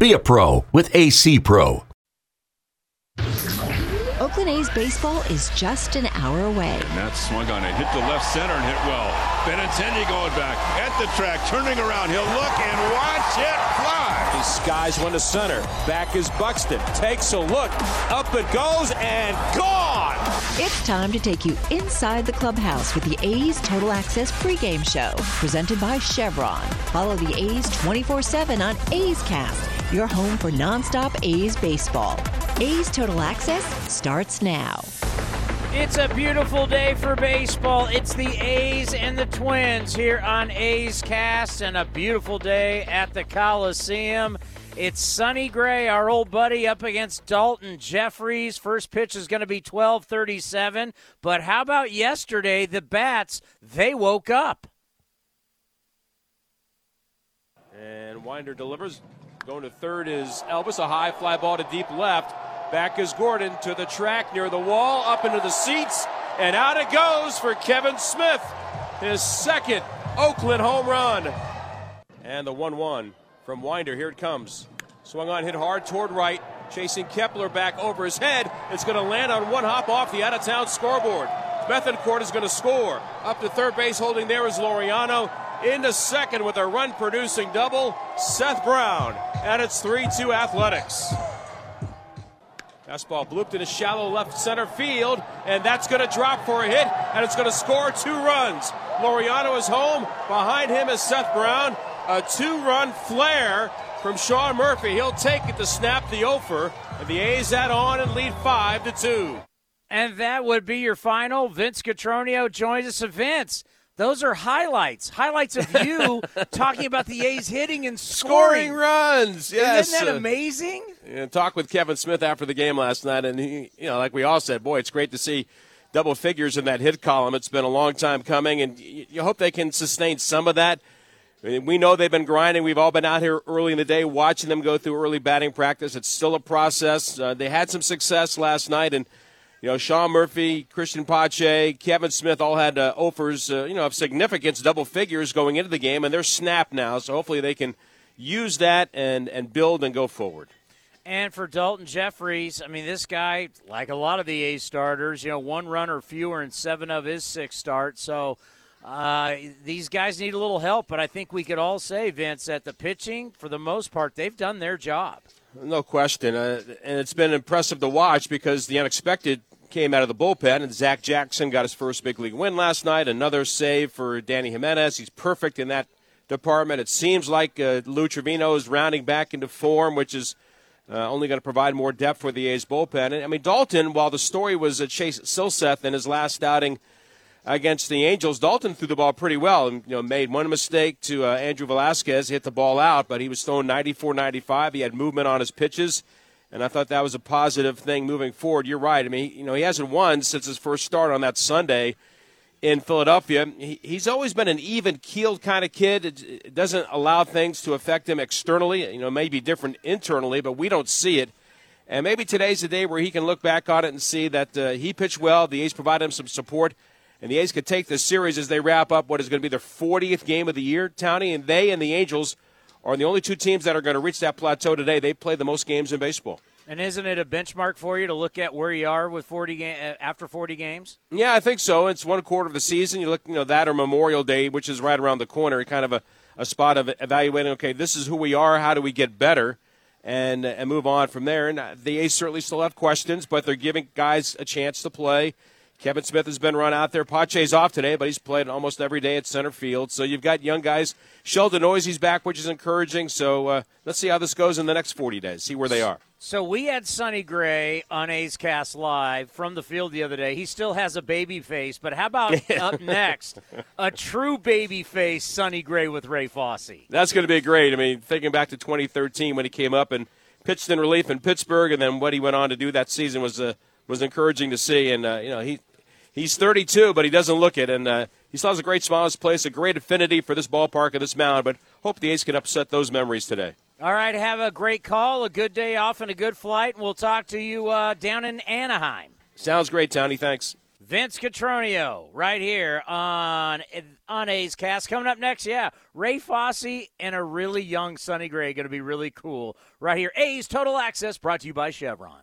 Be a pro with AC Pro. Oakland A's baseball is just an hour away. And that swung on it, hit the left center and hit well. Benintendi going back at the track, turning around. He'll look and watch it fly. Skies one to center. Back is Buxton. Takes a look. Up it goes and gone. It's time to take you inside the clubhouse with the A's Total Access pregame show, presented by Chevron. Follow the A's 24 7 on A's Cast, your home for nonstop A's baseball. A's Total Access starts now. It's a beautiful day for baseball. It's the A's and the Twins here on A's Cast, and a beautiful day at the Coliseum. It's Sonny Gray, our old buddy, up against Daulton Jefferies. First pitch is going to be 12:37. But how about yesterday? The bats they woke up. And Winder delivers. Going to third is Elvis. A high fly ball to deep left. Back is Gordon to the track near the wall, up into the seats, and out it goes for Kevin Smith. His second Oakland home run. And the 1 1 from Winder. Here it comes. Swung on, hit hard toward right. Chasing Kepler back over his head. It's going to land on one hop off the out of town scoreboard. Bethancourt is going to score. Up to third base, holding there is Laureano. Into second with a run producing double, Seth Brown. And it's 3 2 Athletics. Fastball blooped in a shallow left center field, and that's going to drop for a hit, and it's going to score two runs. Laureano is home. Behind him is Seth Brown. A two run flare from Sean Murphy. He'll take it to snap the offer, and the A's add on and lead 5 to 2. And that would be your final. Vince Cotroneo joins us. Vince, those are highlights. Highlights of you talking about the A's hitting and scoring, scoring runs. Yes, isn't that amazing? And talk with Kevin Smith after the game last night, and he, you know, like we all said, boy, it's great to see double figures in that hit column. It's been a long time coming, and you hope they can sustain some of that. We know they've been grinding. We've all been out here early in the day watching them go through early batting practice. It's still a process. Uh, they had some success last night, and you know, Sean Murphy, Cristian Pache, Kevin Smith all had uh, offers, uh, you know, of significance, double figures going into the game, and they're snapped now. So hopefully they can use that and, and build and go forward. And for Daulton Jefferies, I mean, this guy, like a lot of the A starters, you know, one run or fewer in seven of his six starts. So uh, these guys need a little help, but I think we could all say, Vince, that the pitching, for the most part, they've done their job. No question. Uh, and it's been impressive to watch because the unexpected came out of the bullpen, and Zach Jackson got his first big league win last night. Another save for Dany Jimenez. He's perfect in that department. It seems like uh, Lou Trivino is rounding back into form, which is uh, only going to provide more depth for the A's bullpen. And, I mean, Daulton, while the story was uh, Chase Silseth in his last outing against the Angels, Daulton threw the ball pretty well and you know made one mistake to uh, Andrew Velazquez, hit the ball out, but he was throwing 94-95. He had movement on his pitches and I thought that was a positive thing moving forward. You're right. I mean, you know, he hasn't won since his first start on that Sunday in Philadelphia. He, he's always been an even keeled kind of kid. It, it, doesn't allow things to affect him externally. You know, maybe different internally, but we don't see it. And maybe today's the day where he can look back on it and see that uh, he pitched well. The A's provided him some support. And the A's could take this series as they wrap up what is going to be their 40th game of the year, Tony. And they and the Angels – are the only two teams that are going to reach that plateau today. They play the most games in baseball. And isn't it a benchmark for you to look at where you are with 40 ga- uh, after 40 games? Yeah, I think so. It's one quarter of the season. You look, you know, that or Memorial Day, which is right around the corner, kind of a, a spot of evaluating. Okay, this is who we are. How do we get better? And and move on from there. And uh, the A's certainly still have questions, but they're giving guys a chance to play. Kevin Smith has been run out there. Pache's off today, but he's played almost every day at center field. So you've got young guys. Sheldon Neuse's back, which is encouraging. So uh, let's see how this goes in the next 40 days, see where they are. So we had Sonny Gray on A's Cast Live from the field the other day. He still has a baby face, but how about up next, a true baby face, Sonny Gray with Ray Fosse? That's going to be great. I mean, thinking back to 2013 when he came up and pitched in relief in Pittsburgh, and then what he went on to do that season was uh, was encouraging to see. And uh, you know, he he's 32, but he doesn't look it, and uh, he still has a great smile on his place, a great affinity for this ballpark and this mound. But hope the A's can upset those memories today. All right, have a great call, a good day off, and a good flight, and we'll talk to you uh, down in Anaheim. Sounds great, Tony. Thanks. Vince Cotroneo, right here on on A's Cast. Coming up next, yeah, Ray Fosse and a really young Sonny Gray, going to be really cool. Right here, A's Total Access, brought to you by Chevron.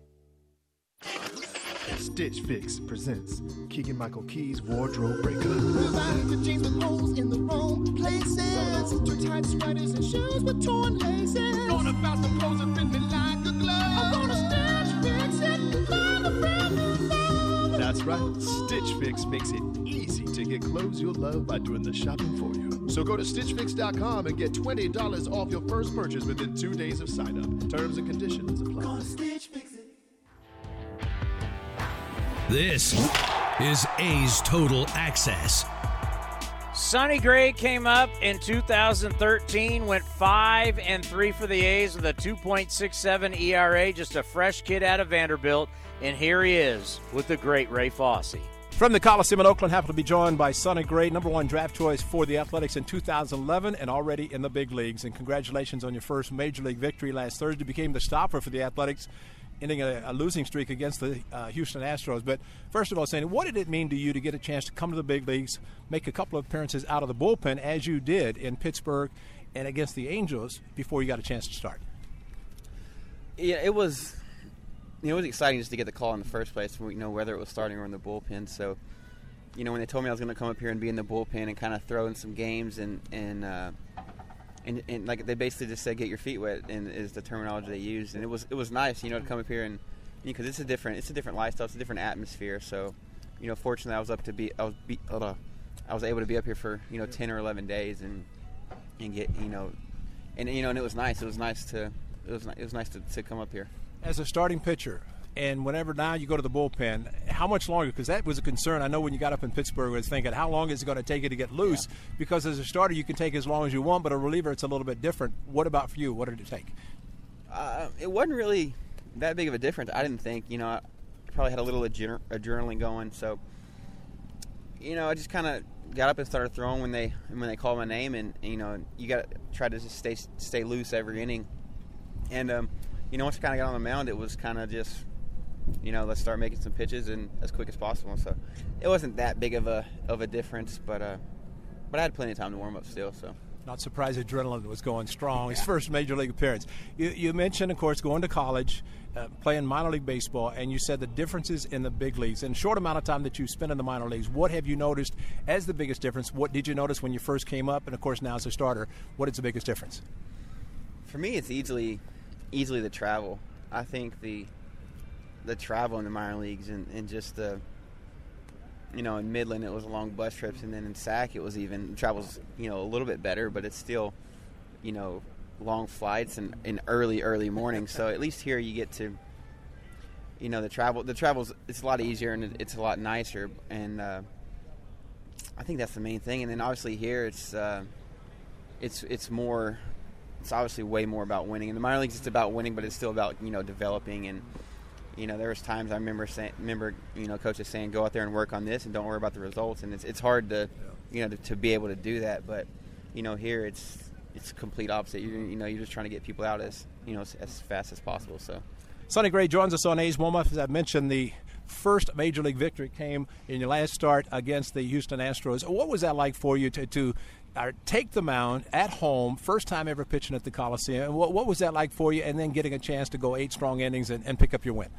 Stitch Fix presents Keegan Michael Key's Wardrobe Breaker. jeans with holes in the wrong places. Too tight sweaters and shoes with torn laces. Going about the clothes that fit me like a glove. I'm gonna stitch fix it, find a brand new love. That's right. Stitch Fix makes it easy to get clothes you'll love by doing the shopping for you. So go to StitchFix.com and get $20 off your first purchase within two days of sign up. Terms and conditions apply. This is A's Total Access. Sonny Gray came up in 2013, went 5 and 3 for the A's with a 2.67 ERA, just a fresh kid out of Vanderbilt, and here he is with the great Ray Fosse. From the Coliseum in Oakland, happy to be joined by Sonny Gray, number one draft choice for the Athletics in 2011 and already in the big leagues. And congratulations on your first major league victory last Thursday. Became the stopper for the Athletics ending a, a losing streak against the uh, Houston Astros. But first of all, Sandy, what did it mean to you to get a chance to come to the big leagues, make a couple of appearances out of the bullpen as you did in Pittsburgh and against the Angels before you got a chance to start? Yeah, it was. You know, it was exciting just to get the call in the first place. You know, whether it was starting or in the bullpen. So, you know, when they told me I was going to come up here and be in the bullpen and kind of throw in some games and and uh, and, and like they basically just said, get your feet wet, and is the terminology they used. And it was it was nice, you know, to come up here and because it's a different it's a different lifestyle, it's a different atmosphere. So, you know, fortunately, I was up to be I was be, uh, I was able to be up here for you know ten or eleven days and and get you know, and you know, and it was nice. It was nice to it was it was nice to, to come up here. As a starting pitcher, and whenever now you go to the bullpen, how much longer? Because that was a concern. I know when you got up in Pittsburgh, I was thinking, how long is it going to take you to get loose? Yeah. Because as a starter, you can take as long as you want, but a reliever, it's a little bit different. What about for you? What did it take? Uh, it wasn't really that big of a difference. I didn't think. You know, I probably had a little adre- adrenaline going, so you know, I just kind of got up and started throwing when they when they called my name, and you know, you got to try to just stay stay loose every inning. And um, you know, once I kind of got on the mound, it was kind of just you know, let's start making some pitches and as quick as possible. So it wasn't that big of a of a difference, but uh, but I had plenty of time to warm up still. So. Not surprised adrenaline was going strong. His first major league appearance. You, you mentioned, of course, going to college, uh, playing minor league baseball, and you said the differences in the big leagues. In short amount of time that you spent in the minor leagues, what have you noticed as the biggest difference? What did you notice when you first came up, and of course now as a starter? What is the biggest difference? For me, it's easily easily the travel. I think the the travel in the minor leagues and, and just the you know in Midland it was long bus trips and then in SAC it was even travels you know a little bit better but it's still you know long flights and in early early mornings. so at least here you get to you know the travel the travels it's a lot easier and it's a lot nicer and uh, I think that's the main thing. And then obviously here it's uh, it's it's more it's obviously way more about winning. In the minor leagues, it's about winning, but it's still about you know developing and you know there was times I remember saying, remember you know coaches saying go out there and work on this and don't worry about the results. And it's it's hard to you know to, to be able to do that, but you know here it's it's complete opposite. You, you know you're just trying to get people out as you know as, as fast as possible. So. Sonny Gray joins us on A's Warm Up. As I mentioned, the first major league victory came in your last start against the Houston Astros. What was that like for you to, to take the mound at home, first time ever pitching at the Coliseum? What, what, was that like for you, and then getting a chance to go eight strong innings and, and pick up your win?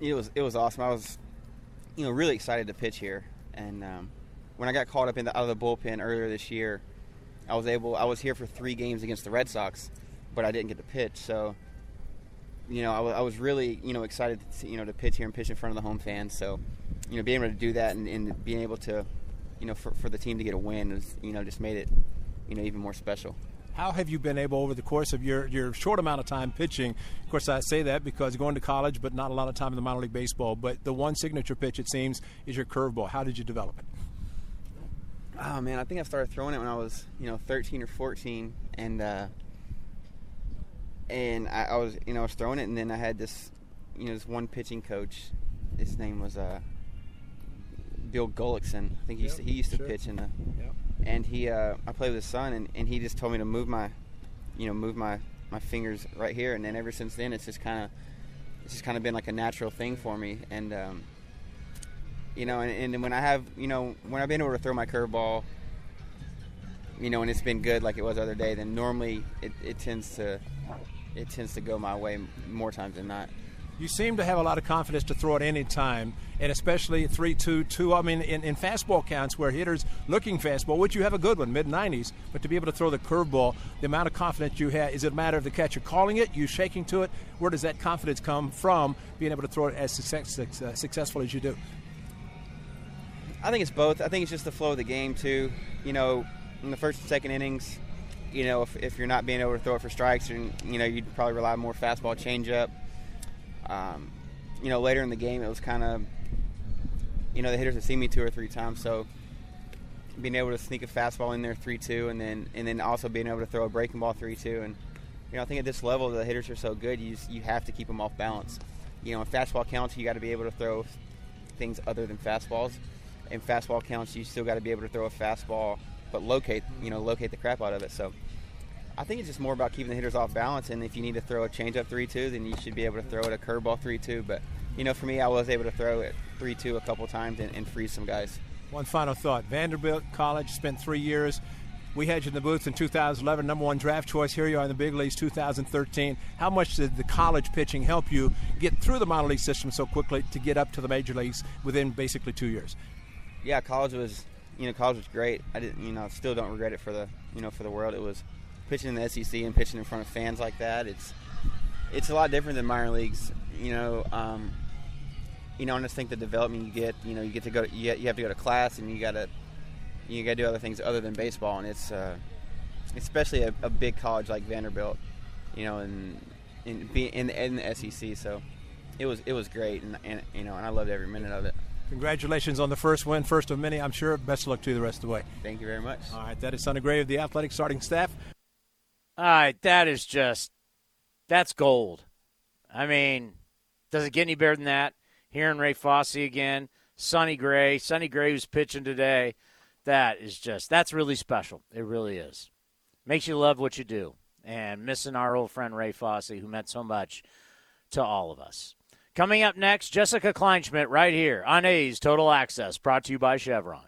It was it was awesome. I was, you know, really excited to pitch here, and um, when I got called up in the, out of the bullpen earlier this year, I was able. I was here for three games against the Red Sox, but I didn't get to pitch. So you know, I, w- I was really, you know, excited to, you know, to pitch here and pitch in front of the home fans. So, you know, being able to do that and, and being able to, you know, for, for the team to get a win was, you know, just made it, you know, even more special. How have you been able over the course of your, your short amount of time pitching? Of course, I say that because going to college, but not a lot of time in the minor league baseball. But the one signature pitch, it seems, is your curveball. How did you develop it? Oh man, I think I started throwing it when I was, you know, 13 or 14, and uh, and I, I, was you know I was throwing it, and then I had this you know this one pitching coach. His name was uh, Bill Gullickson. I think he yep, used to, he used to sure. pitch in the. Yep. And he, uh, I played with his son, and, and he just told me to move my, you know, move my, my fingers right here, and then ever since then, it's just kind of, it's just kind of been like a natural thing for me, and, um, you know, and, and when I have, you know, when I've been able to throw my curveball, you know, and it's been good like it was the other day, then normally it, it tends to it tends to go my way more times than not. You seem to have a lot of confidence to throw at any time, and especially 3 2 2. I mean, in, in fastball counts where hitters looking fastball, which you have a good one, mid 90s, but to be able to throw the curveball, the amount of confidence you have, is it a matter of the catcher calling it, you shaking to it? Where does that confidence come from, being able to throw it as success, uh, successful as you do? I think it's both. I think it's just the flow of the game, too. You know, in the first and second innings, you know, if, if you're not being able to throw it for strikes, and you know, you'd probably rely more fastball changeup. Um, you know, later in the game, it was kind of, you know, the hitters had seen me two or three times, so being able to sneak a fastball in there three two, and then and then also being able to throw a breaking ball three two, and you know, I think at this level, the hitters are so good, you just, you have to keep them off balance. You know, in fastball counts, you got to be able to throw things other than fastballs. In fastball counts, you still got to be able to throw a fastball but locate you know locate the crap out of it. So I think it's just more about keeping the hitters off balance. And if you need to throw a changeup three two, then you should be able to throw it a curveball three two. But you know, for me, I was able to throw it three two a couple times and, and freeze some guys. One final thought: Vanderbilt College spent three years. We had you in the booth in 2011, number one draft choice. Here you are in the big leagues, 2013. How much did the college pitching help you get through the minor league system so quickly to get up to the major leagues within basically two years? Yeah, college was you know, college was great. I didn't, you know, still don't regret it for the, you know, for the world. It was pitching in the SEC and pitching in front of fans like that. It's, it's a lot different than minor leagues. You know, um, you know, I just think the development you get, you know, you get to go, to, you, you have to go to class and you got to, you got to do other things other than baseball, and it's, uh, especially a, a big college like Vanderbilt, you know, and in, in, in the SEC. So it was, it was great, and, and you know, and I loved every minute of it. Congratulations on the first win, first of many, I'm sure. Best of luck to you the rest of the way. Thank you very much. All right, that is Sonny Gray of the athletic starting staff. All right, that is just that's gold. I mean, does it get any better than that? Hearing Ray Fosse again, Sonny Gray, Sonny Gray who's pitching today. That is just that's really special. It really is. Makes you love what you do. And missing our old friend Ray Fosse, who meant so much to all of us. Coming up next, Jessica Kleinschmidt right here on A's Total Access, brought to you by Chevron.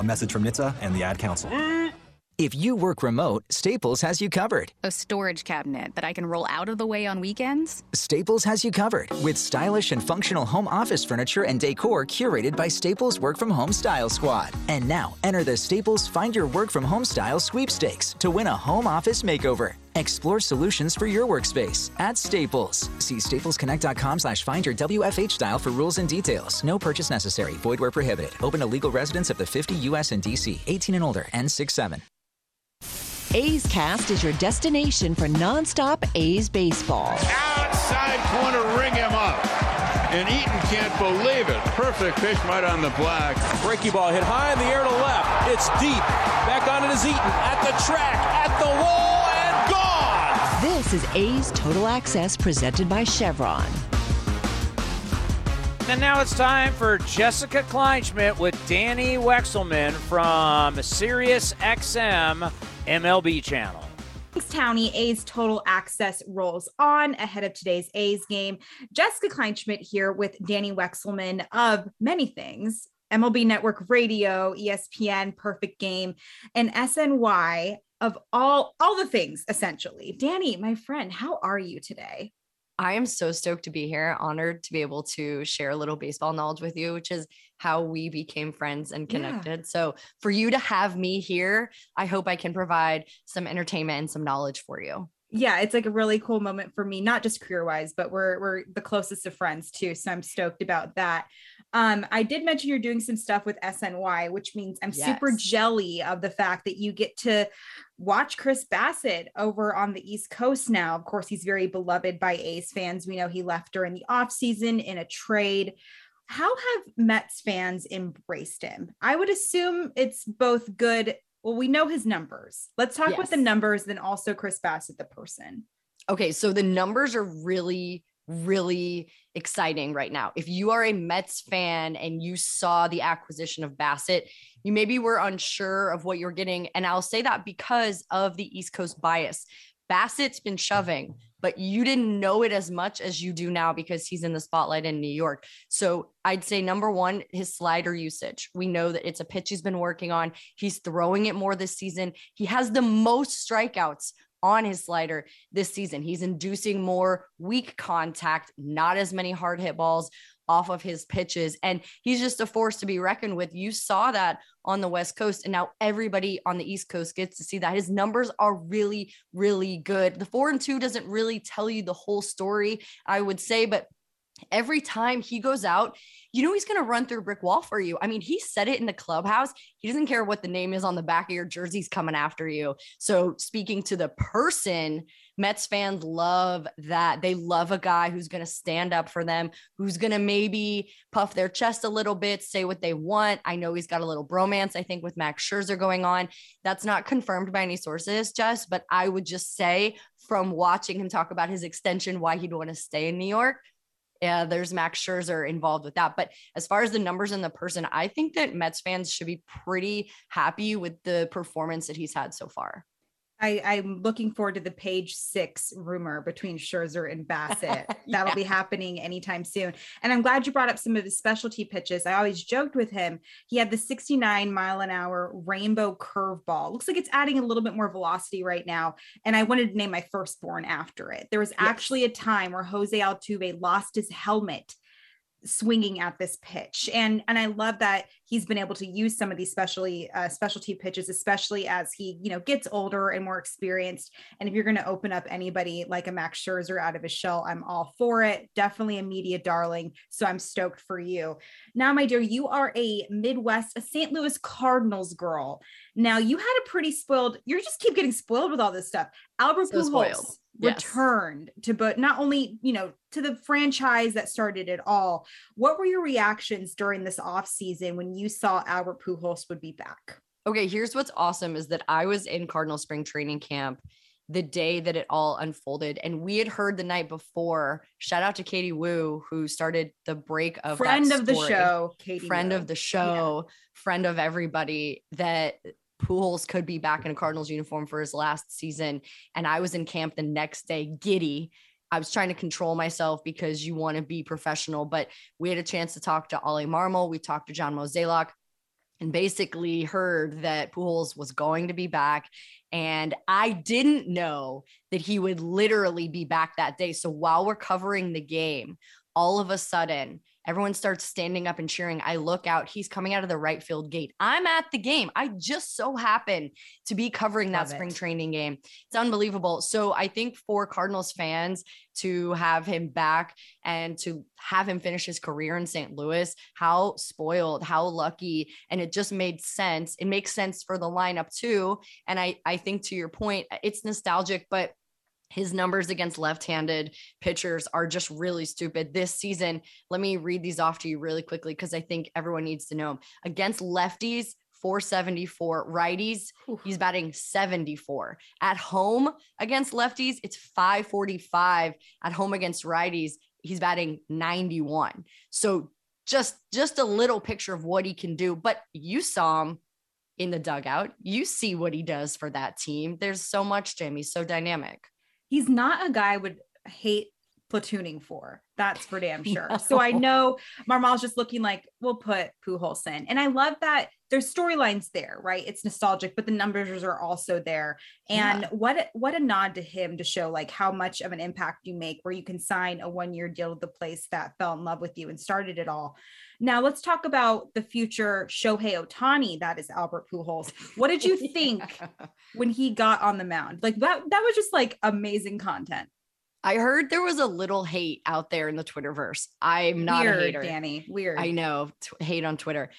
A message from NHTSA and the Ad Council. Mm. If you work remote, Staples has you covered. A storage cabinet that I can roll out of the way on weekends? Staples has you covered with stylish and functional home office furniture and decor curated by Staples Work From Home Style Squad. And now, enter the Staples Find Your Work From Home Style sweepstakes to win a home office makeover. Explore solutions for your workspace at Staples. See staplesconnect.com slash find your WFH style for rules and details. No purchase necessary. Void where prohibited. Open to legal residents of the 50 U.S. and D.C. 18 and older. N67. A's Cast is your destination for nonstop A's baseball. Outside corner, ring him up. And Eaton can't believe it. Perfect pitch right on the black. Breaky ball hit high in the air to left. It's deep. Back on it is Eaton at the track, at the wall, and gone. This is A's Total Access presented by Chevron. And now it's time for Jessica Kleinschmidt with Danny Wexelman from Sirius XM MLB channel. Thanks, Townie A's Total Access rolls on ahead of today's A's game. Jessica Kleinschmidt here with Danny Wexelman of many things MLB Network Radio, ESPN, Perfect Game, and SNY of all all the things essentially. Danny, my friend, how are you today? I am so stoked to be here, honored to be able to share a little baseball knowledge with you, which is how we became friends and connected. Yeah. So, for you to have me here, I hope I can provide some entertainment and some knowledge for you. Yeah, it's like a really cool moment for me, not just career wise, but we're we're the closest of friends too. So I'm stoked about that. Um, I did mention you're doing some stuff with SNY, which means I'm yes. super jelly of the fact that you get to watch Chris Bassitt over on the East Coast now. Of course, he's very beloved by A's fans. We know he left during the offseason in a trade. How have Mets fans embraced him? I would assume it's both good. Well, we know his numbers. Let's talk yes. about the numbers, then also Chris Bassitt, the person. Okay, so the numbers are really really exciting right now. If you are a Mets fan and you saw the acquisition of Bassitt, you maybe were unsure of what you're getting. And I'll say that because of the East Coast bias. Bassitt's been shoving, but you didn't know it as much as you do now because he's in the spotlight in New York. So I'd say number one, his slider usage. We know that it's a pitch he's been working on. He's throwing it more this season. He has the most strikeouts on his slider this season. He's inducing more weak contact, not as many hard hit balls off of his pitches. And he's just a force to be reckoned with. You saw that on the West Coast. And now everybody on the East Coast gets to see that. His numbers are really, really good. The four and two doesn't really tell you the whole story, I would say, but every time he goes out, you know he's going to run through brick wall for you. I mean, he said it in the clubhouse. He doesn't care what the name is on the back of your jersey, he's coming after you. So, speaking to the person, Mets fans love that. They love a guy who's going to stand up for them, who's going to maybe puff their chest a little bit, say what they want. I know he's got a little bromance, I think, with Max Scherzer going on. That's not confirmed by any sources, Jess, but I would just say from watching him talk about his extension, why he'd want to stay in New York yeah, there's Max Scherzer involved with that. But as far as the numbers and the person, I think that Mets fans should be pretty happy with the performance that he's had so far. I, I'm looking forward to the page six rumor between Scherzer and Bassitt. That'll be happening anytime soon. And I'm glad you brought up some of his specialty pitches. I always joked with him. He had the 69 mile an hour rainbow curveball. Looks like it's adding a little bit more velocity right now. And I wanted to name my firstborn after it. There was actually a time where Jose Altuve lost his helmet swinging at this pitch. And and i love that he's been able to use some of these specialty uh, specialty pitches especially as he you know gets older and more experienced. And if you're going to open up anybody like a max scherzer out of his shell i'm all for it. Definitely a media darling. So i'm stoked for you. Now my dear you are a midwest a st louis cardinals girl. Now you had a pretty spoiled you just keep getting spoiled with all this stuff. Albert So Pujols. spoiled. Yes. returned to but not only you know to the franchise that started it all what were your reactions during this off season when you saw albert pujols would be back Okay, here's what's awesome is that I was in Cardinal spring training camp the day that it all unfolded. And we had heard the night before, shout out to Katie Woo, who started the break of that friend of the show katie friend Woo. of the show, friend of everybody, that Pujols could be back in a Cardinals uniform for his last season. And I was in camp the next day, giddy. I was trying to control myself because you want to be professional, but we had a chance to talk to Oli Marmol. We talked to John Mozeliak and basically heard that Pujols was going to be back. And I didn't know that he would literally be back that day. So while we're covering the game, all of a sudden, everyone starts standing up and cheering. I look out, he's coming out of the right field gate. I'm at the game. I just so happen to be covering that Love spring it. training game. It's unbelievable. So I think for Cardinals fans to have him back and to have him finish his career in St. Louis, how spoiled, how lucky. And it just made sense. It makes sense for the lineup too. And I, I think to your point, it's nostalgic, but his numbers against left-handed pitchers are just really stupid. This season. Let me read these off to you really quickly because I think everyone needs to know. Them. Against lefties, 474 righties he's batting 74 at home against lefties it's 545 at home against righties he's batting 91 so just just a little picture of what he can do but you saw him in the dugout. You see what he does for that team. There's so much Jamie, so dynamic he's not a guy I would hate platooning for. That's for damn sure. So I know Marmol's just looking like we'll put Pujols in, and I love that there's storylines there, right? It's nostalgic, but the numbers are also there. And Yeah. what a- what a nod to him to show like how much of an impact you make, where you can sign a one year deal with the place that fell in love with you and started it all. Now let's talk about the future Shohei Ohtani. That is Albert Pujols. What did you think when he got on the mound? Like that that was just like amazing content. I heard there was a little hate out there in the Twitterverse. I'm not Weird, a hater. Danny. Weird. I know. T- hate on Twitter.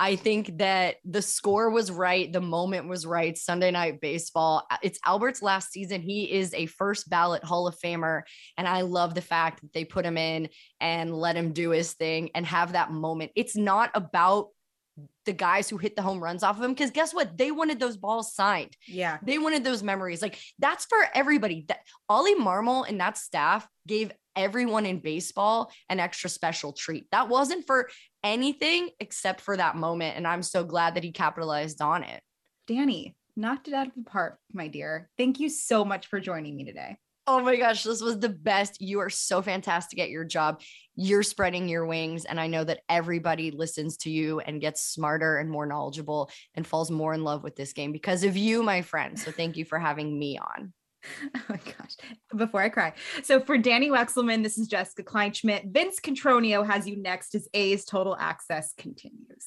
I think that the score was right. The moment was right. Sunday night baseball. uh, It's Albert's last season. He is a first ballot Hall of Famer. And I love the fact that they put him in and let him do his thing and have that moment. It's not about the guys who hit the home runs off of him because guess what? They wanted those balls signed. Yeah. They wanted those memories. Like that's for everybody. That ollie marmol and that staff gave everyone in baseball an extra special treat. That wasn't for anything except for that moment and i'm so glad that he capitalized on it. Danny, knocked it out of the park, my dear. Thank you so much for joining me today. Oh my gosh, this was the best. You are so fantastic at your job. You're spreading your wings. And I know that everybody listens to you and gets smarter and more knowledgeable and falls more in love with this game because of you, my friend. So thank you for having me on. Oh my gosh. Before I cry. So for Danny Wexelman, this is Jessica Kleinschmidt. Vince Cotroneo has you next as A's Total Access continues.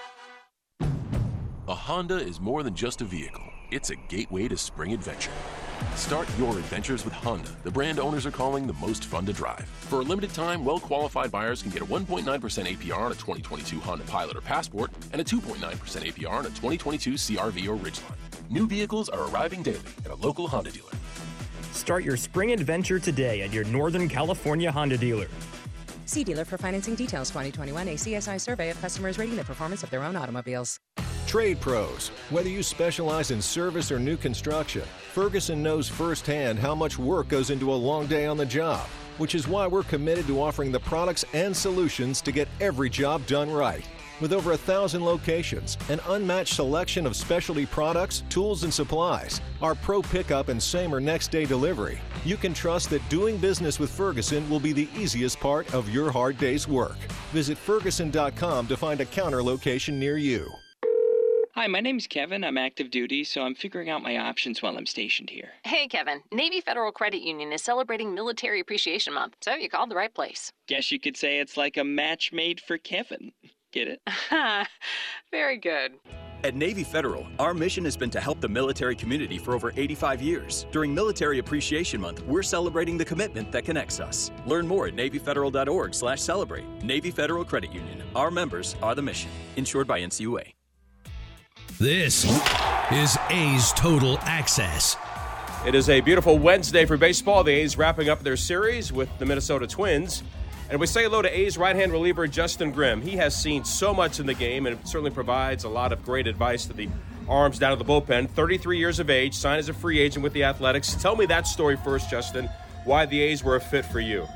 A Honda is more than just a vehicle, it's a gateway to spring adventure. Start your adventures with Honda, the brand owners are calling the most fun to drive. For a limited time, well qualified buyers can get a 1.9% APR on a 2022 Honda Pilot or Passport and a 2.9% APR on a 2022 CRV or Ridgeline. New vehicles are arriving daily at a local Honda dealer. Start your spring adventure today at your Northern California Honda dealer. See dealer for financing details 2021 ACSI survey of customers rating the performance of their own automobiles. Trade pros. Whether you specialize in service or new construction, Ferguson knows firsthand how much work goes into a long day on the job. which is why we're committed to offering the products and solutions to get every job done right. With over a thousand locations, an unmatched selection of specialty products, tools, and supplies, our pro pickup and same or next day delivery, you can trust that doing business with Ferguson will be the easiest part of your hard day's work. Visit Ferguson.com to find a counter location near you. Hi, my name's Kevin. I'm active duty, so I'm figuring out my options while I'm stationed here. Hey, Kevin. Navy Federal Credit Union is celebrating Military Appreciation Month, so you called the right place. Guess you could say it's like a match made for Kevin. Get it? Very good. At Navy Federal, our mission has been to help the military community for over 85 years. During Military Appreciation Month, we're celebrating the commitment that connects us. Learn more at NavyFederal.org/celebrate. Navy Federal Credit Union. Our members are the mission. Insured by NCUA. This is A's Total Access. It is a beautiful Wednesday for baseball. The A's wrapping up their series with the Minnesota Twins. And we say hello to A's right hand reliever Justin Grimm. He has seen so much in the game and certainly provides a lot of great advice to the arms down at the bullpen. 33 years of age, signed as a free agent with the Athletics. Tell me that story first, Justin. Why the A's were a fit for you?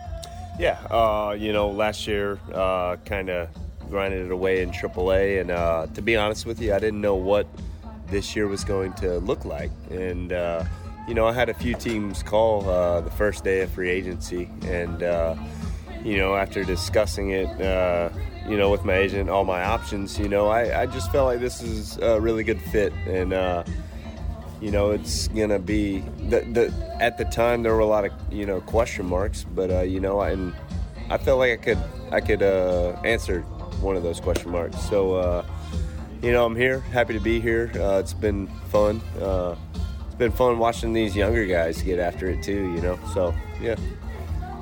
Yeah, uh, you know, last year uh, kind of grinded it away in AAA, and uh, to be honest with you, I didn't know what this year was going to look like. And uh, you know, I had a few teams call uh, the first day of free agency, and uh, you know, after discussing it, uh, you know, with my agent, all my options, you know, I, I just felt like this is a really good fit, and uh, you know, it's gonna be the, the at the time there were a lot of you know question marks, but uh, you know, I, and I felt like I could I could uh, answer one of those question marks. So, uh, you know, I'm here, happy to be here. Uh, it's been fun. Uh, it's been fun watching these younger guys get after it too. You know, so yeah.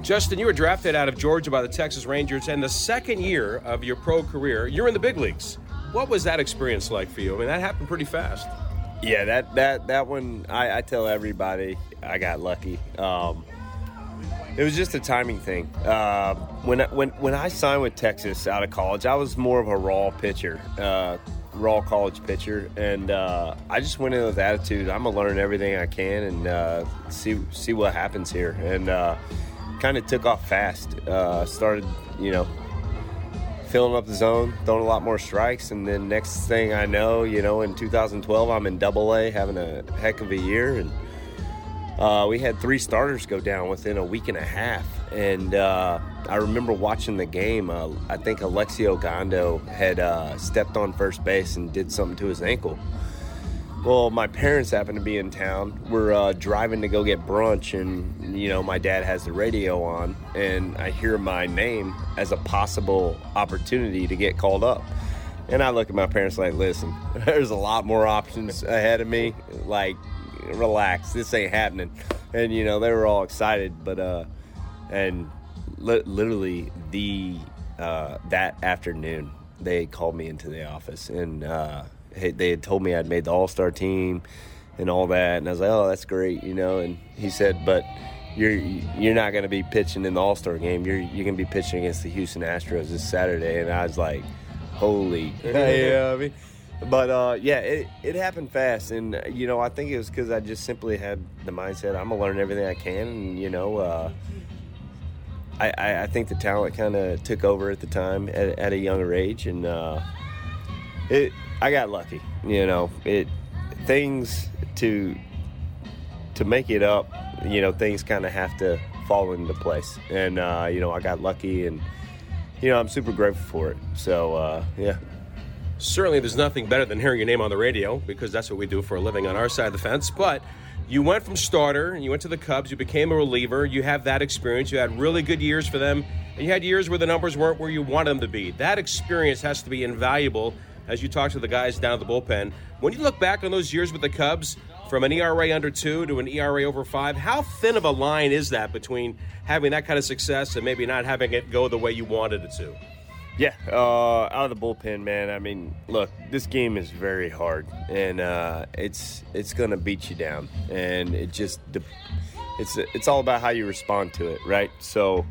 Justin, you were drafted out of Georgia by the Texas Rangers, and the second year of your pro career, you're in the big leagues. What was that experience like for you? I mean, that happened pretty fast. Yeah, that that that one. I, I tell everybody I got lucky. Um, it was just a timing thing. Uh, when when when I signed with Texas out of college, I was more of a raw pitcher, uh, raw college pitcher, and uh, I just went in with attitude. I'm gonna learn everything I can and uh, see see what happens here, and uh, kind of took off fast. Uh, started, you know, filling up the zone, throwing a lot more strikes, and then next thing I know, you know, in 2012, I'm in Double A, having a heck of a year, and uh, we had three starters go down within a week and a half. And uh, I remember watching the game. Uh, I think Alexi Ogando had uh, stepped on first base and did something to his ankle. Well, my parents happened to be in town. We're uh, driving to go get brunch, and you know, my dad has the radio on, and I hear my name as a possible opportunity to get called up. And I look at my parents like, listen, there's a lot more options ahead of me. Like, relax, this ain't happening. And you know, they were all excited, but uh, and li- literally the uh, that afternoon, they called me into the office and uh, hey, they had told me I'd made the All Star team and all that, and I was like, oh, that's great, you know. And he said, but you're you're not going to be pitching in the All Star game. You're you're going to be pitching against the Houston Astros this Saturday, and I was like, holy, yeah, I mean. But uh, yeah, it, it happened fast, and you know I think it was because I just simply had the mindset I'm gonna learn everything I can, and you know uh, I, I, I think the talent kind of took over at the time at, at a younger age, and uh, it I got lucky. You know, it things to to make it up. You know, things kind of have to fall into place, and uh, you know I got lucky, and you know I'm super grateful for it. So uh, yeah. Certainly, there's nothing better than hearing your name on the radio because that's what we do for a living on our side of the fence. But you went from starter and you went to the Cubs. You became a reliever. You have that experience. You had really good years for them, and you had years where the numbers weren't where you wanted them to be. That experience has to be invaluable as you talk to the guys down at the bullpen. When you look back on those years with the Cubs, from an ERA under two to an ERA over five, how thin of a line is that between having that kind of success and maybe not having it go the way you wanted it to? Yeah, uh, out of the bullpen, man. I mean, look, this game is very hard, and uh, it's it's gonna beat you down, and it just it's it's all about how you respond to it, right? So,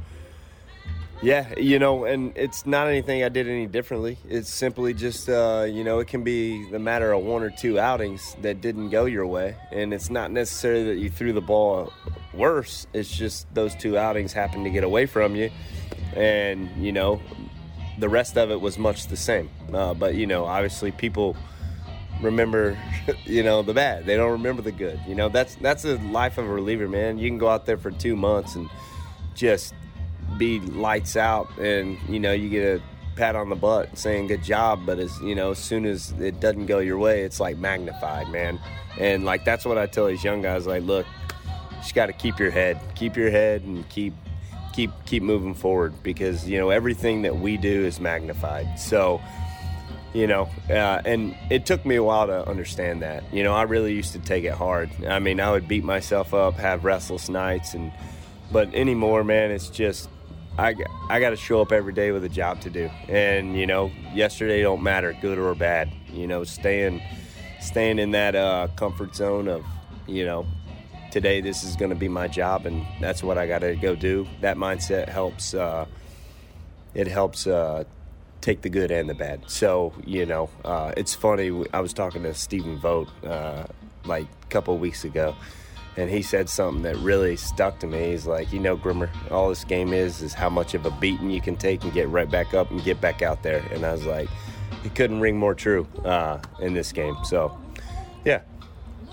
yeah, you know, and it's not anything I did any differently. It's simply just, uh, you know, it can be the matter of one or two outings that didn't go your way, and it's not necessarily that you threw the ball worse. It's just those two outings happened to get away from you, and you know, the rest of it was much the same. Uh, but you know, obviously, people remember, you know, the bad. They don't remember the good. You know, that's that's the life of a reliever, man. You can go out there for two months and just be lights out, and you know, you get a pat on the butt saying good job. But as you know, as soon as it doesn't go your way, it's like magnified, man. And like that's what I tell these young guys. Like, look, you just got to keep your head, keep your head, and keep keep keep moving forward because you know everything that we do is magnified. So you know uh, and it took me a while to understand that. You know i really used to take it hard. I mean i would beat myself up have restless nights and but anymore man it's just i, I got to show up every day with a job to do. And you know yesterday don't matter good or bad. You know staying staying in that uh, comfort zone of you know today this is going to be my job and that's what i got to go do that mindset helps uh, it helps uh, take the good and the bad. So you know, uh, it's funny. I was talking to Stephen Vogt uh, like a couple weeks ago, and he said something that really stuck to me. He's like, you know, Grimmer, all this game is is how much of a beating you can take and get right back up and get back out there. And I was like, it couldn't ring more true uh, in this game. So, yeah.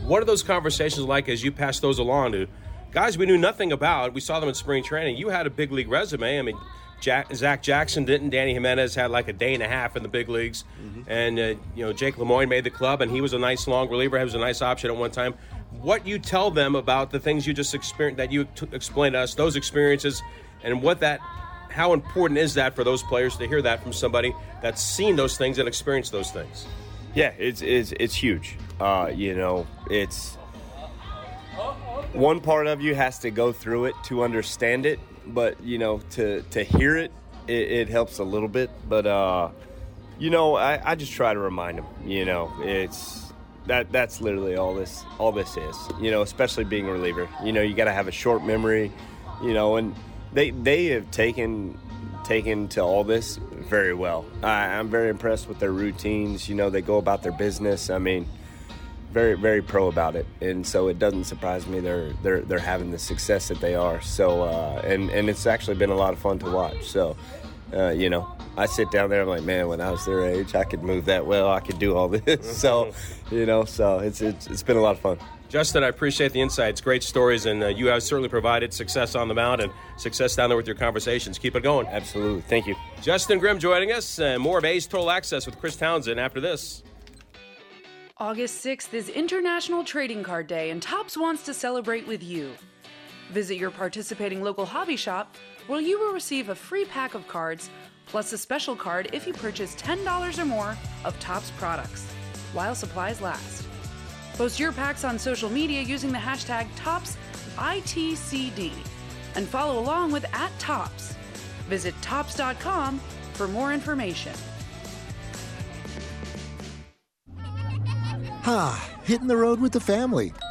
What are those conversations like as you pass those along to guys we knew nothing about? We saw them in spring training. You had a big league resume. I mean Jack, Zach Jackson didn't. Dany Jimenez had like a day and a half in the big leagues, mm-hmm. and uh, you know Jake Lemoyne made the club, and he was a nice long reliever. He was a nice option at one time. What you tell them about the things you just experienced that you t- explained to us, those experiences, and what that, how important is that for those players to hear that from somebody that's seen those things and experienced those things? Yeah, it's it's, it's huge. Uh, you know, it's one part of you has to go through it to understand it but you know, to to hear it, it, it helps a little bit. But uh, you know, I, I just try to remind them. You know, it's that that's literally all this all this is. You know, especially being a reliever. You know, you got to have a short memory. You know, and they they have taken taken to all this very well. I, I'm very impressed with their routines. You know, they go about their business. I mean, very very pro about it, and so it doesn't surprise me they're they're they're having the success that they are. So uh, and and it's actually been a lot of fun to watch. So uh, you know, I sit down there. I'm like, man, when I was their age, I could move that well. I could do all this. so you know, so it's it's it's been a lot of fun. Justin, I appreciate the insights. Great stories, and uh, you have certainly provided success on the mound and success down there with your conversations. Keep it going. Absolutely. Thank you. Justin Grimm joining us. and more of A's Total Access with Chris Townsend after this. August 6th is International Trading Card Day, and Topps wants to celebrate with you. Visit your participating local hobby shop where you will receive a free pack of cards plus a special card if you purchase $10 or more of Topps products while supplies last. Post your packs on social media using the hashtag ToppsITCD and follow along with at Topps. Visit Topps.com for more information. Ah, hitting the road with the family.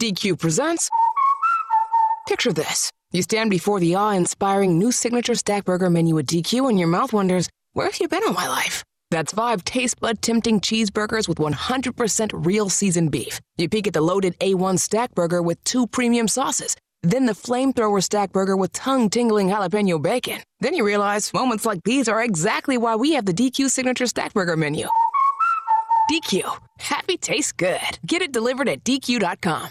DQ presents. Picture this. You stand before the awe inspiring new signature stack burger menu at DQ, and your mouth wonders, where have you been all my life? That's five taste bud tempting cheeseburgers with 100% real seasoned beef. You peek at the loaded A1 stack burger with two premium sauces. Then the flamethrower stack burger with tongue tingling jalapeno bacon. Then you realize moments like these are exactly why we have the DQ signature stack burger menu. DQ. Happy tastes good. Get it delivered at DQ.com.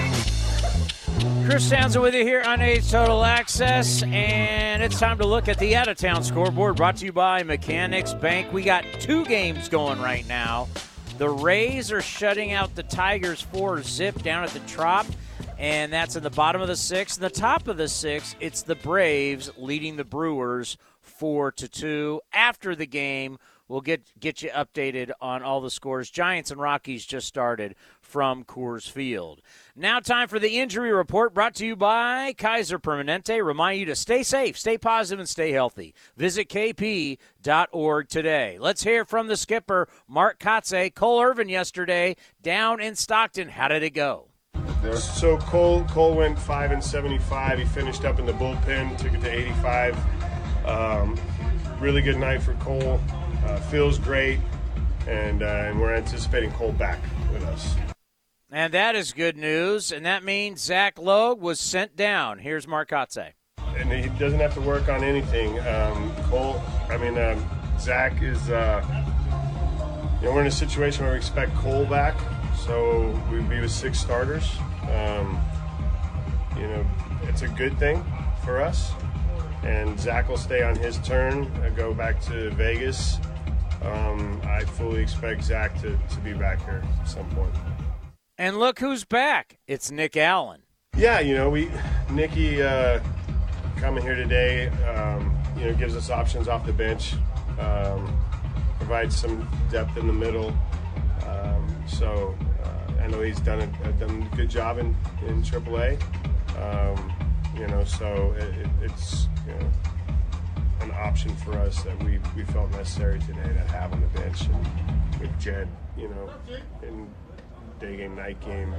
Chris Townsend with you here on A's Total Access, and it's time to look at the out-of-town scoreboard brought to you by Mechanics Bank. We got two games going right now. The Rays are shutting out the Tigers four zip down at the Trop, and that's in the bottom of the sixth. In the top of the sixth, it's the Braves leading the Brewers four to two. After the game, we'll get get you updated on all the scores. Giants and Rockies just started from Coors Field. Now, time for the injury report brought to you by Kaiser Permanente. Remind you to stay safe, stay positive, and stay healthy. Visit kp.org today. Let's hear from the skipper, Mark Kotsay. Cole Irvin yesterday down in Stockton. How did it go? So Cole Cole went five and seventy five. He finished up in the bullpen, took it to eighty five. Um, really good night for Cole. Uh, feels great, and uh, and we're anticipating Cole back with us. And that is good news, and that means Zach Logue was sent down. Here's Mark Kotsay. And he doesn't have to work on anything. Um, Cole, I mean, um, Zach is, uh, you know, we're in a situation where we expect Cole back, so we'd be with six starters. Um, you know, it's a good thing for us. And Zach will stay on his turn, go back to Vegas. Um, I fully expect Zach to, to be back here at some point. And look who's back. It's Nick Allen. Yeah, you know, we Nicky uh, coming here today, um, you know, gives us options off the bench, um, provides some depth in the middle. Um, so uh, I know he's done a, done a good job in in AAA. Um, you know, so it, it, it's you know an option for us that we, we felt necessary today to have on the bench and with Jed, you know, and day game, night game.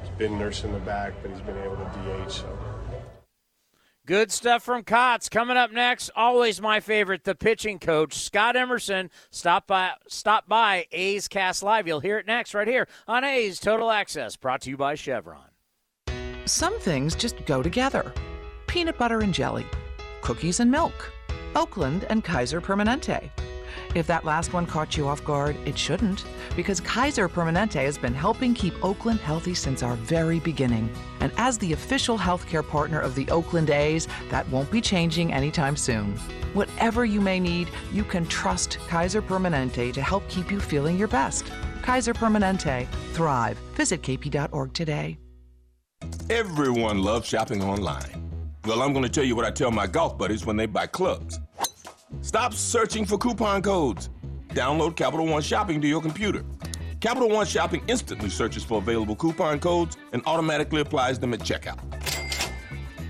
He's been nursing the back, but he's been able to DH. So. Good stuff from Cots. Coming up next, always my favorite, the pitching coach Scott Emerson. Stop by, stop by A's Cast Live. You'll hear it next right here on A's Total Access, brought to you by Chevron. Some things just go together: peanut butter and jelly, cookies and milk, Oakland and Kaiser Permanente. If that last one caught you off guard, it shouldn't, because Kaiser Permanente has been helping keep Oakland healthy since our very beginning. And as the official healthcare partner of the Oakland A's, that won't be changing anytime soon. Whatever you may need, you can trust Kaiser Permanente to help keep you feeling your best. Kaiser Permanente. Thrive. Visit kp.org today. Everyone loves shopping online. Well, I'm going to tell you what I tell my golf buddies when they buy clubs. Stop searching for coupon codes. Download Capital One Shopping to your computer. Capital One Shopping instantly searches for available coupon codes and automatically applies them at checkout.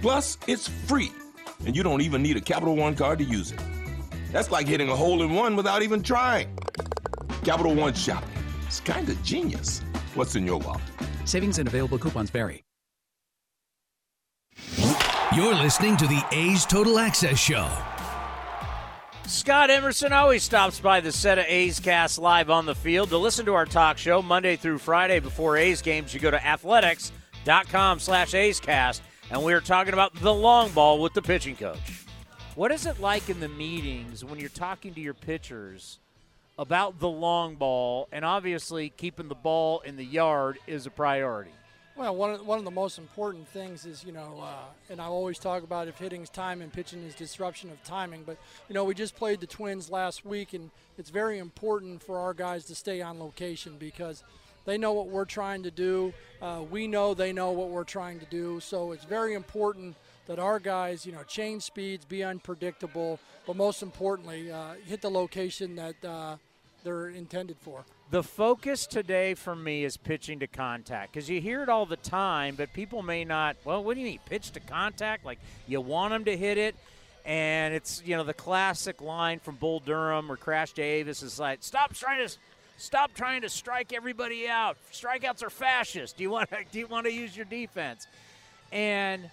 Plus, it's free, and you don't even need a Capital One card to use it. That's like hitting a hole in one without even trying. Capital One Shopping. It's kind of genius. What's in your wallet? Savings and available coupons vary. You're listening to the A's Total Access Show. Scott Emerson always stops by the set of A's Cast live on the field to listen to our talk show Monday through Friday before A's games. You go to athletics.com slash A's Cast, and we are talking about the long ball with the pitching coach. What is it like in the meetings when you're talking to your pitchers about the long ball, and obviously keeping the ball in the yard is a priority? Well, one of, one of the most important things is, you know, uh, and I always talk about if hitting's time and pitching is disruption of timing. But, you know, we just played the Twins last week, and it's very important for our guys to stay on location because they know what we're trying to do. Uh, we know they know what we're trying to do. So it's very important that our guys, you know, change speeds, be unpredictable, but most importantly, uh, hit the location that uh, they're intended for. The focus today for me is pitching to contact because you hear it all the time, but people may not. Well, what do you mean pitch to contact? Like you want them to hit it, and it's you know the classic line from Bull Durham or Crash Davis is like, "Stop trying to." Stop trying to strike everybody out. Strikeouts are fascist. Do you want to, do you want to use your defense? And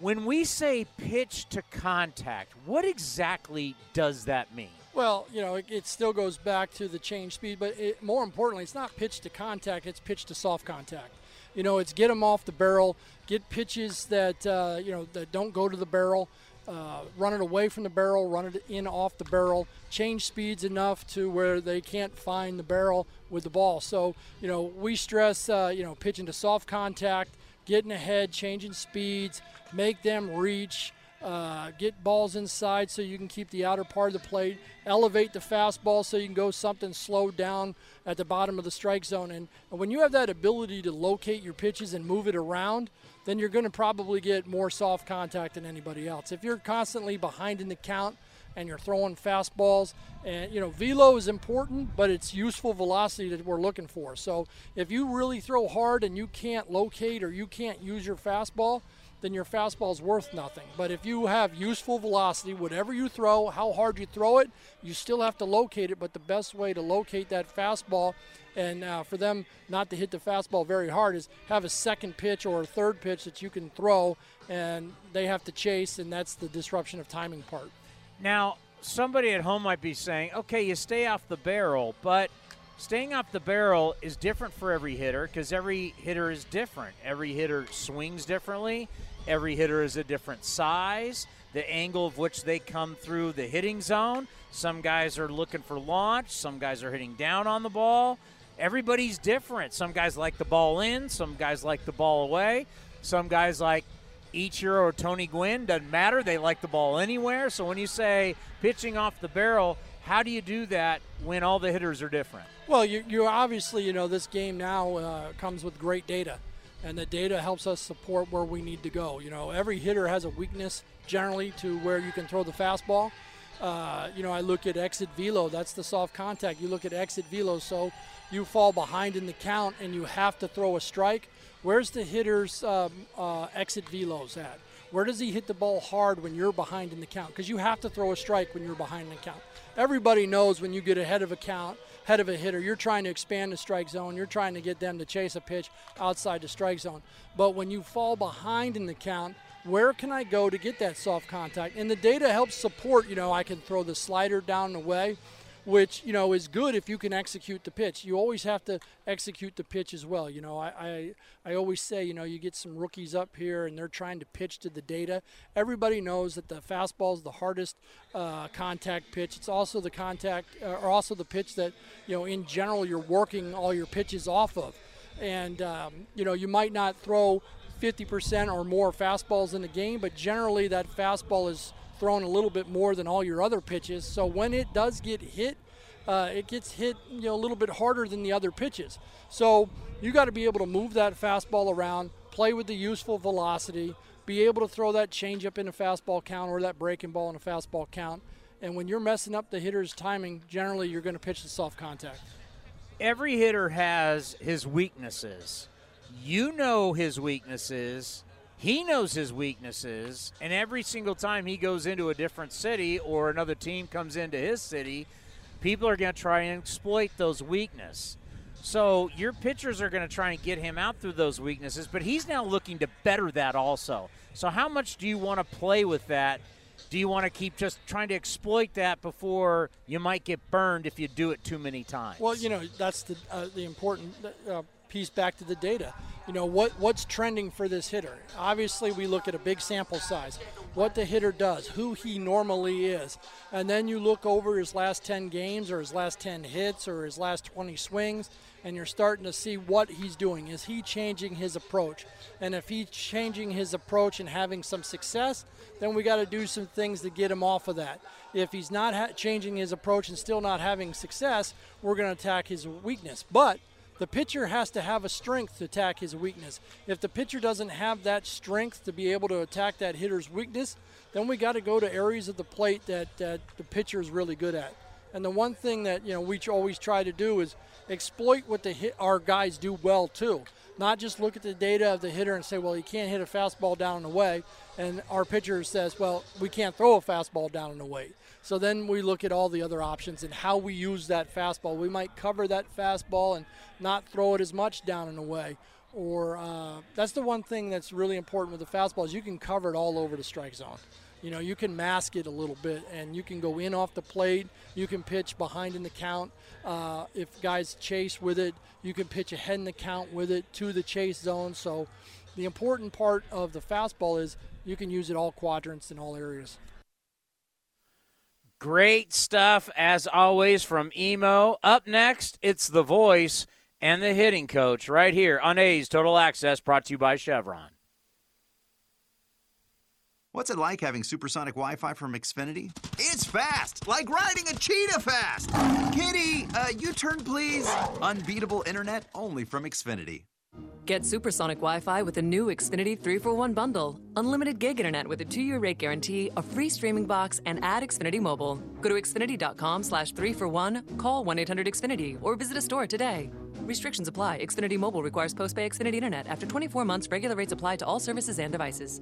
when we say pitch to contact, what exactly does that mean? Well, you know, it, it, still goes back to the change speed, but it, more importantly, it's not pitch to contact; it's pitch to soft contact. You know, it's get them off the barrel, get pitches that uh, you know that don't go to the barrel, uh, run it away from the barrel, run it in off the barrel, change speeds enough to where they can't find the barrel with the ball. So, you know, we stress, uh, you know, pitching to soft contact, getting ahead, changing speeds, make them reach. Uh, get balls inside so you can keep the outer part of the plate. Elevate the fastball so you can go something slowed down at the bottom of the strike zone. And, and when you have that ability to locate your pitches and move it around, then you're going to probably get more soft contact than anybody else. If you're constantly behind in the count and you're throwing fastballs, and you know, velo is important, but it's useful velocity that we're looking for. So if you really throw hard and you can't locate or you can't use your fastball, then your fastball is worth nothing. But if you have useful velocity, whatever you throw, how hard you throw it, you still have to locate it. But the best way to locate that fastball and uh, for them not to hit the fastball very hard is have a second pitch or a third pitch that you can throw, and they have to chase, and that's the disruption of timing part. Now, somebody at home might be saying, okay, you stay off the barrel, but staying off the barrel is different for every hitter because every hitter is different. Every hitter swings differently. Every hitter is a different size, the angle of which they come through the hitting zone. Some guys are looking for launch, some guys are hitting down on the ball. Everybody's different. Some guys like the ball in, some guys like the ball away. Some guys like Ichiro or Tony Gwynn, doesn't matter. They like the ball anywhere. So when you say pitching off the barrel, how do you do that when all the hitters are different? Well, you, you obviously, you know, this game now uh, comes with great data and the data helps us support where we need to go. You know, every hitter has a weakness generally to where you can throw the fastball. Uh, you know, I look at exit velo, that's the soft contact. You look at exit velo, so you fall behind in the count and you have to throw a strike. Where's the hitter's um, uh, exit velos at? Where does he hit the ball hard when you're behind in the count? Because you have to throw a strike when you're behind in the count. Everybody knows when you get ahead of a count head of a hitter. You're trying to expand the strike zone. You're trying to get them to chase a pitch outside the strike zone. But when you fall behind in the count, where can I go to get that soft contact? And the data helps support, you know, I can throw the slider down the way which you know is good if you can execute the pitch. You always have to execute the pitch as well. You know, I, I I always say, you know, you get some rookies up here and they're trying to pitch to the data. Everybody knows that the fastball is the hardest uh, contact pitch. It's also the contact, uh, or also the pitch that you know in general you're working all your pitches off of. And um, you know, you might not throw 50% or more fastballs in the game, but generally that fastball is thrown a little bit more than all your other pitches. So when it does get hit, uh, it gets hit you know a little bit harder than the other pitches. So you got to be able to move that fastball around, play with the useful velocity, be able to throw that changeup in a fastball count or that breaking ball in a fastball count. And when you're messing up the hitter's timing, generally you're going to pitch the soft contact. Every hitter has his weaknesses. You know his weaknesses he knows his weaknesses, and every single time he goes into a different city or another team comes into his city, people are going to try and exploit those weaknesses. So your pitchers are going to try and get him out through those weaknesses, but he's now looking to better that also. So how much do you want to play with that? Do you want to keep just trying to exploit that before you might get burned if you do it too many times? Well, you know that's the uh, the important uh, piece back to the data you know what what's trending for this hitter. Obviously, we look at a big sample size, what the hitter does, who he normally is, and then you look over his last 10 games or his last 10 hits or his last 20 swings, and you're starting to see what he's doing. Is he changing his approach? And if he's changing his approach and having some success, then we got to do some things to get him off of that. If he's not ha- changing his approach and still not having success, we're going to attack his weakness. But the pitcher has to have a strength to attack his weakness. If the pitcher doesn't have that strength to be able to attack that hitter's weakness, then we got to go to areas of the plate that, that the pitcher is really good at. And the one thing that you know we always try to do is exploit what the hit, our guys do well too. Not just look at the data of the hitter and say, well, he can't hit a fastball down and away, and our pitcher says, well, we can't throw a fastball down and away. So then we look at all the other options and how we use that fastball. We might cover that fastball and not throw it as much down and away. Or uh, that's the one thing that's really important with the fastball is you can cover it all over the strike zone. you know, you can mask it a little bit, and you can go in off the plate. You can pitch behind in the count. Uh, if guys chase with it, you can pitch ahead in the count with it to the chase zone. So, the important part of the fastball is you can use it all quadrants in all areas. Great stuff as always from Emo. Up next, it's the voice and the hitting coach right here on A's Total Access, brought to you by Chevron. What's it like having supersonic Wi Fi from Xfinity? It's fast, like riding a cheetah fast. Kitty, uh, U turn please. Unbeatable internet only from Xfinity. Get supersonic Wi-Fi with the new Xfinity 3 for 1 bundle. Unlimited gig internet with a 2-year rate guarantee, a free streaming box, and add Xfinity Mobile. Go to xfinity.com slash 3 for 1, call 1-800-XFINITY, or visit a store today. Restrictions apply. Xfinity Mobile requires post-pay Xfinity internet. After 24 months, regular rates apply to all services and devices.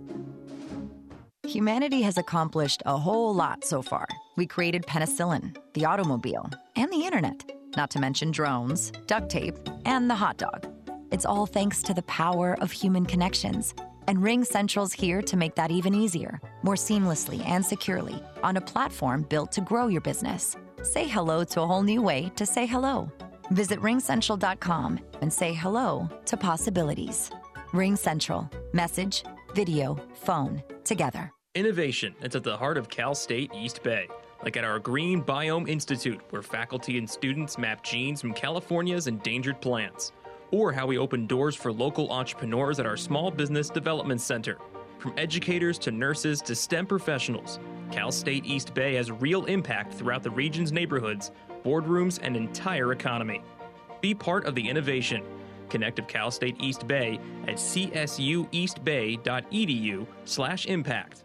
Humanity has accomplished a whole lot so far. We created penicillin, the automobile, and the internet, not to mention drones, duct tape, and the hot dog. It's all thanks to the power of human connections. And Ring Central's here to make that even easier, more seamlessly and securely, on a platform built to grow your business. Say hello to a whole new way to say hello. Visit ringcentral.com and say hello to possibilities. Ring Central. Message, video, phone, together. Innovation that's at the heart of Cal State East Bay, like at our Green Biome Institute, where faculty and students map genes from California's endangered plants or how we open doors for local entrepreneurs at our Small Business Development Center. From educators to nurses to STEM professionals, Cal State East Bay has real impact throughout the region's neighborhoods, boardrooms, and entire economy. Be part of the innovation. Connect with Cal State East Bay at csueastbay.edu/impact.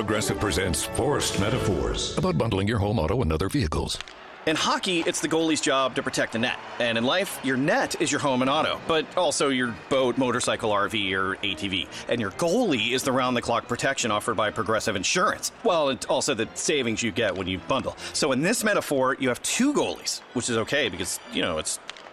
Progressive presents Forced Metaphors about bundling your home, auto, and other vehicles. In hockey, it's the goalie's job to protect the net. And in life, your net is your home and auto, but also your boat, motorcycle, RV, or ATV. And your goalie is the round the clock protection offered by Progressive Insurance. Well, and also the savings you get when you bundle. So in this metaphor, you have two goalies, which is okay because, you know, it's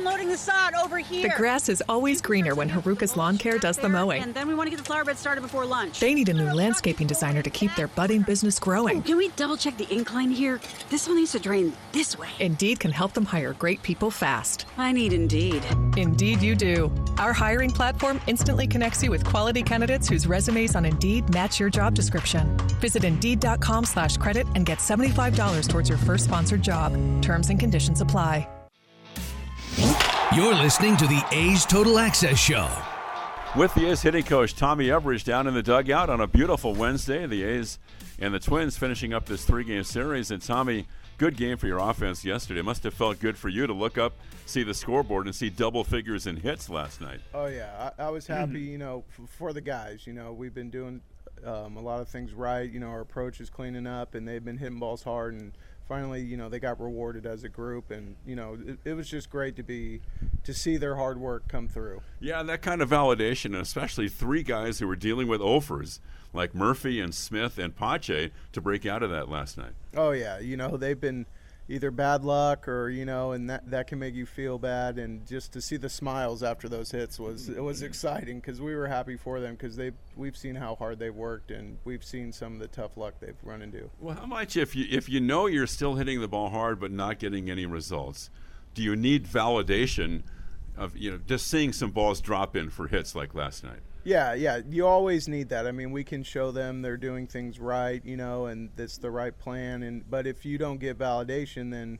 unloading the sod over here. The grass is always greener when Haruka's Lawn Care does the mowing. And then we want to get the flower bed started before lunch. They need a new landscaping designer to keep their budding business growing. Ooh, can we double check the incline here? This one needs to drain this way. Indeed can help them hire great people fast. I need Indeed. Indeed, you do. Our hiring platform instantly connects you with quality candidates whose resumes on Indeed match your job description. Visit Indeed.com slash credit and get $75 towards your first sponsored job. Terms and conditions apply. You're listening to the A's Total Access Show. With the A's hitting coach Tommy Everidge down in the dugout on a beautiful Wednesday. The A's and the Twins finishing up this three game series. And Tommy, good game for your offense yesterday. It must have felt good for you to look up, see the scoreboard, and see double figures in hits last night. Oh, yeah. I, I was happy, you know, f- for the guys. You know, we've been doing um, a lot of things right. You know, our approach is cleaning up, and they've been hitting balls hard. And finally, you know, they got rewarded as a group, and you know, it, it was just great to be to see their hard work come through. Yeah, that kind of validation, and especially three guys who were dealing with offers like Murphy and Smith and Pache to break out of that last night. Oh yeah, you know they've been either bad luck or you know, and that that can make you feel bad. And just to see the smiles after those hits was it was exciting because we were happy for them because they we've seen how hard they've worked and we've seen some of the tough luck they've run into. Well, how much if you if you know you're still hitting the ball hard but not getting any results, do you need validation of you know just seeing some balls drop in for hits like last night? Yeah, yeah, you always need that. I mean, we can show them they're doing things right, you know, and that's the right plan. And but if you don't get validation, then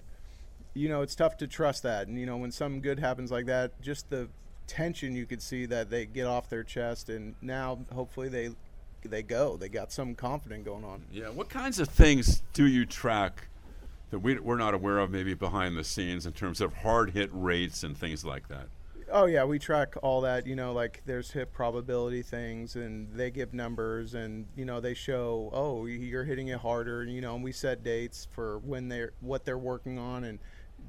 you know it's tough to trust that. And you know, when something good happens like that, just the tension you could see that they get off their chest, and now hopefully they they go. They got some confidence going on. Yeah. What kinds of things do you track that we, we're not aware of, maybe behind the scenes, in terms of hard hit rates and things like that? Oh yeah, we track all that. You know, like there's hit probability things, and they give numbers, and you know they show, oh, you're hitting it harder. You know, and we set dates for when they're what they're working on and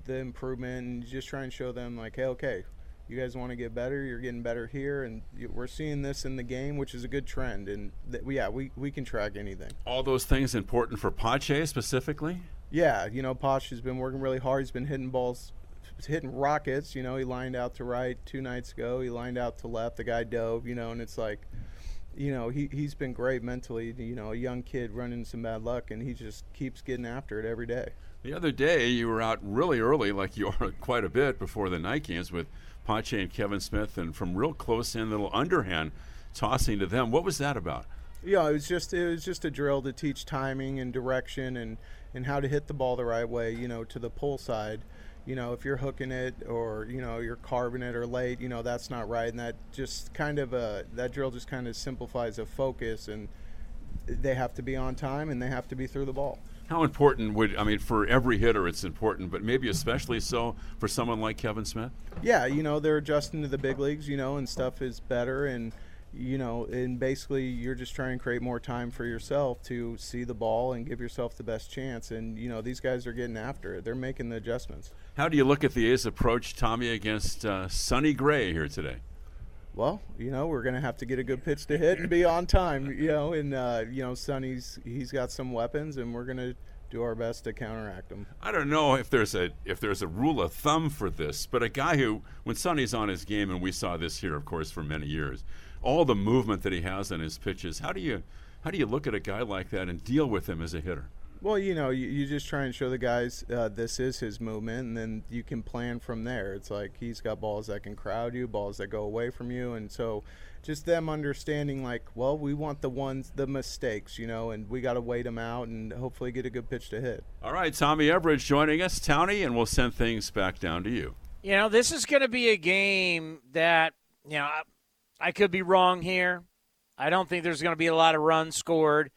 the improvement, and just try and show them like, hey, okay, you guys want to get better. You're getting better here, and we're seeing this in the game, which is a good trend. And th- yeah, we we can track anything. All those things important for Pache specifically. Yeah, you know, Posh has been working really hard. He's been hitting balls hitting rockets. You know, he lined out to right two nights ago. He lined out to left. The guy dove. You know, and it's like, you know, he he's been great mentally. You know, a young kid running some bad luck, and he just keeps getting after it every day. The other day, you were out really early, like you are quite a bit before the night games with Pache and Kevin Smith, and from real close in, little underhand tossing to them. What was that about? Yeah, it was just it was just a drill to teach timing and direction and and how to hit the ball the right way. You know, to the pull side you know, if you're hooking it or you know you're carving it or late, you know that's not right, and that just kind of a that drill just kind of simplifies a focus, and they have to be on time and they have to be through the ball. How important would I mean for every hitter it's important, but maybe especially so for someone like Kevin Smith? Yeah, you know they're adjusting to the big leagues, you know, and stuff is better and you know, and basically you're just trying to create more time for yourself to see the ball and give yourself the best chance. And you know, these guys are getting after it; they're making the adjustments. How do you look at the A's approach, Tommy, against uh, Sonny Gray here today? Well, you know, we're going to have to get a good pitch to hit and be on time. You know, and uh, you know, Sonny's he's got some weapons, and we're going to do our best to counteract them. I don't know if there's a if there's a rule of thumb for this, but a guy who, when Sonny's on his game, and we saw this here, of course, for many years all the movement that he has in his pitches. How do you how do you look at a guy like that and deal with him as a hitter? Well, you know, you, you just try and show the guys uh, this is his movement, and then you can plan from there. It's like he's got balls that can crowd you, balls that go away from you, and so just them understanding like, well, we want the ones, the mistakes, you know, and we got to wait them out and hopefully get a good pitch to hit. All right, Tommy Everidge joining us, Townie, and we'll send things back down to you. You know, this is going to be a game that you know I could be wrong here. I don't think there's going to be a lot of runs scored.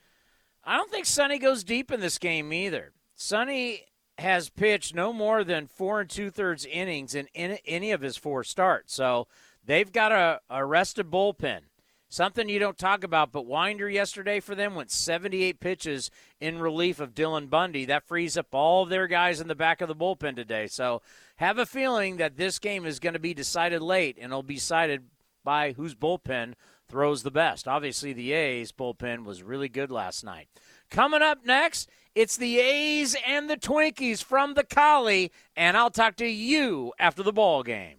I don't think Sonny goes deep in this game either. Sonny has pitched no more than four and two thirds innings in, any of his four starts. So they've got a, rested bullpen. Something you don't talk about, but Winder yesterday for them went 78 pitches in relief of Dylan Bundy. That frees up all of their guys in the back of the bullpen today. So have a feeling that this game is going to be decided late, and it'll be decided by whose bullpen throws the best. Obviously, the A's bullpen was really good last night. Coming up next, it's the A's and the Twinkies from the Collie, and I'll talk to you after the ball game.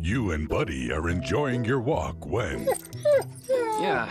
You and Buddy are enjoying your walk when. Yeah,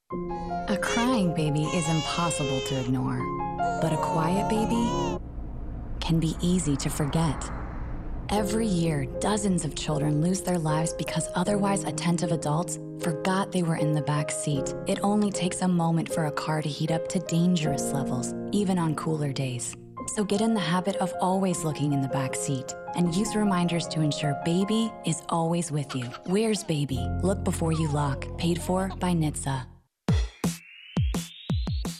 A crying baby is impossible to ignore, but a quiet baby can be easy to forget. Every year, dozens of children lose their lives because otherwise attentive adults forgot they were in the back seat. It only takes a moment for a car to heat up to dangerous levels, even on cooler days. So get in the habit of always looking in the back seat and use reminders to ensure baby is always with you. Where's baby? Look before you lock. Paid for by NHTSA.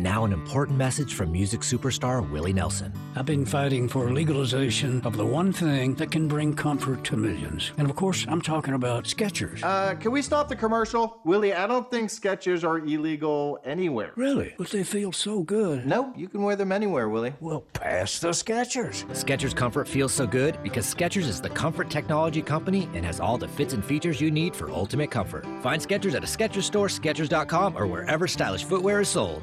And now, an important message from music superstar Willie Nelson. I've been fighting for legalization of the one thing that can bring comfort to millions. And of course, I'm talking about Skechers. Uh, can we stop the commercial? Willie, I don't think Skechers are illegal anywhere. Really? But they feel so good. No, you can wear them anywhere, Willie. Well, pass the Skechers. Skechers comfort feels so good because Skechers is the comfort technology company and has all the fits and features you need for ultimate comfort. Find Skechers at a Skechers store, Skechers.com, or wherever stylish footwear is sold.